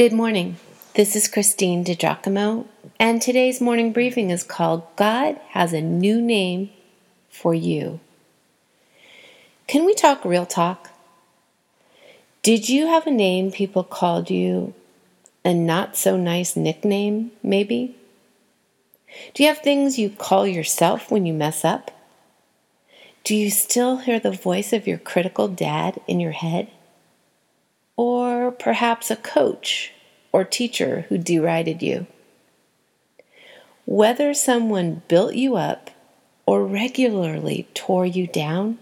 Good morning. This is Christine DiGiacomo, and today's morning briefing is called God Has a New Name for You. Can we talk real talk? Did you have a name people called you, a not so nice nickname, maybe? Do you have things you call yourself when you mess up? Do you still hear the voice of your critical dad in your head? Perhaps a coach or teacher who derided you. Whether someone built you up or regularly tore you down,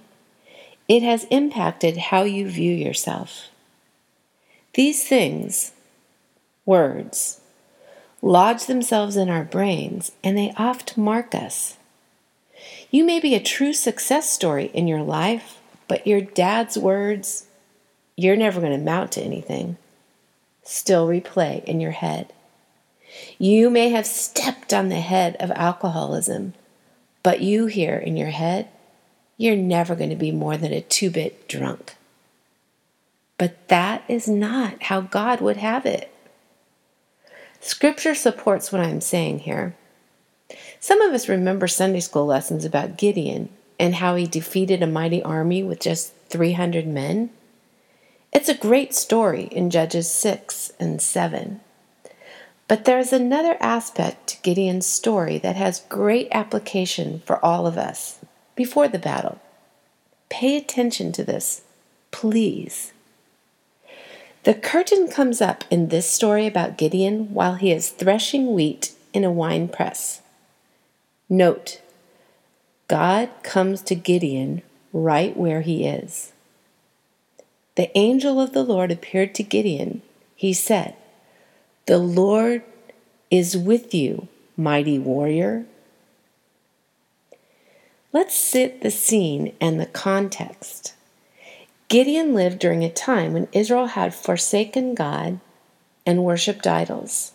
it has impacted how you view yourself. These things, words, lodge themselves in our brains and they oft mark us. You may be a true success story in your life, but your dad's words, you're never going to amount to anything, still replay in your head. You may have stepped on the head of alcoholism, but you hear in your head, you're never going to be more than a two bit drunk. But that is not how God would have it. Scripture supports what I'm saying here. Some of us remember Sunday school lessons about Gideon and how he defeated a mighty army with just 300 men. It's a great story in Judges 6 and 7. But there's another aspect to Gideon's story that has great application for all of us before the battle. Pay attention to this, please. The curtain comes up in this story about Gideon while he is threshing wheat in a wine press. Note, God comes to Gideon right where he is. The angel of the Lord appeared to Gideon. He said, The Lord is with you, mighty warrior. Let's sit the scene and the context. Gideon lived during a time when Israel had forsaken God and worshiped idols.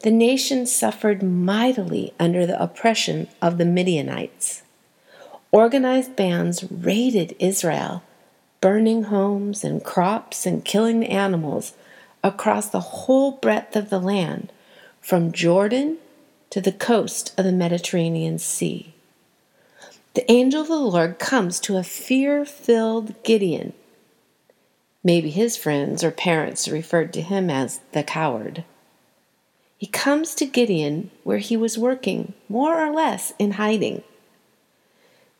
The nation suffered mightily under the oppression of the Midianites. Organized bands raided Israel burning homes and crops and killing animals across the whole breadth of the land, from Jordan to the coast of the Mediterranean Sea. The angel of the Lord comes to a fear filled Gideon. Maybe his friends or parents referred to him as the coward. He comes to Gideon where he was working, more or less in hiding.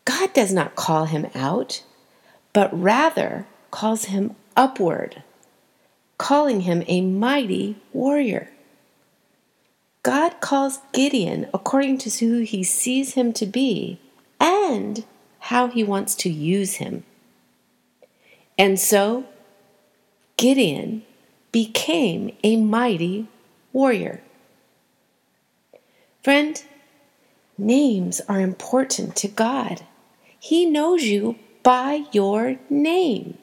God does not call him out but rather calls him upward, calling him a mighty warrior. God calls Gideon according to who he sees him to be and how he wants to use him. And so Gideon became a mighty warrior. Friend, names are important to God. He knows you by your name.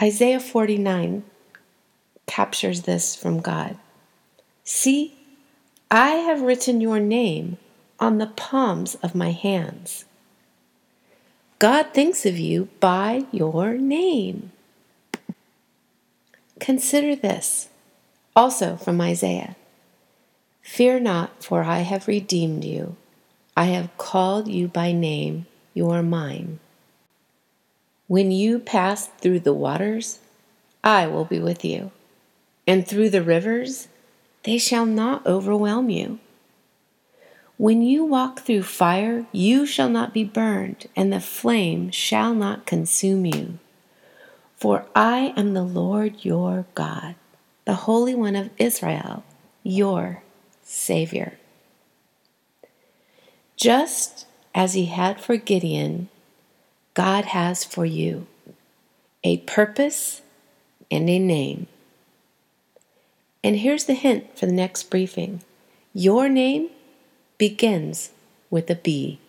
Isaiah 49 captures this from God. See, I have written your name on the palms of my hands. God thinks of you by your name. Consider this, also from Isaiah Fear not, for I have redeemed you. I have called you by name, you are mine. When you pass through the waters, I will be with you, and through the rivers, they shall not overwhelm you. When you walk through fire, you shall not be burned, and the flame shall not consume you. For I am the Lord your God, the Holy One of Israel, your Savior. Just as He had for Gideon, God has for you a purpose and a name. And here's the hint for the next briefing your name begins with a B.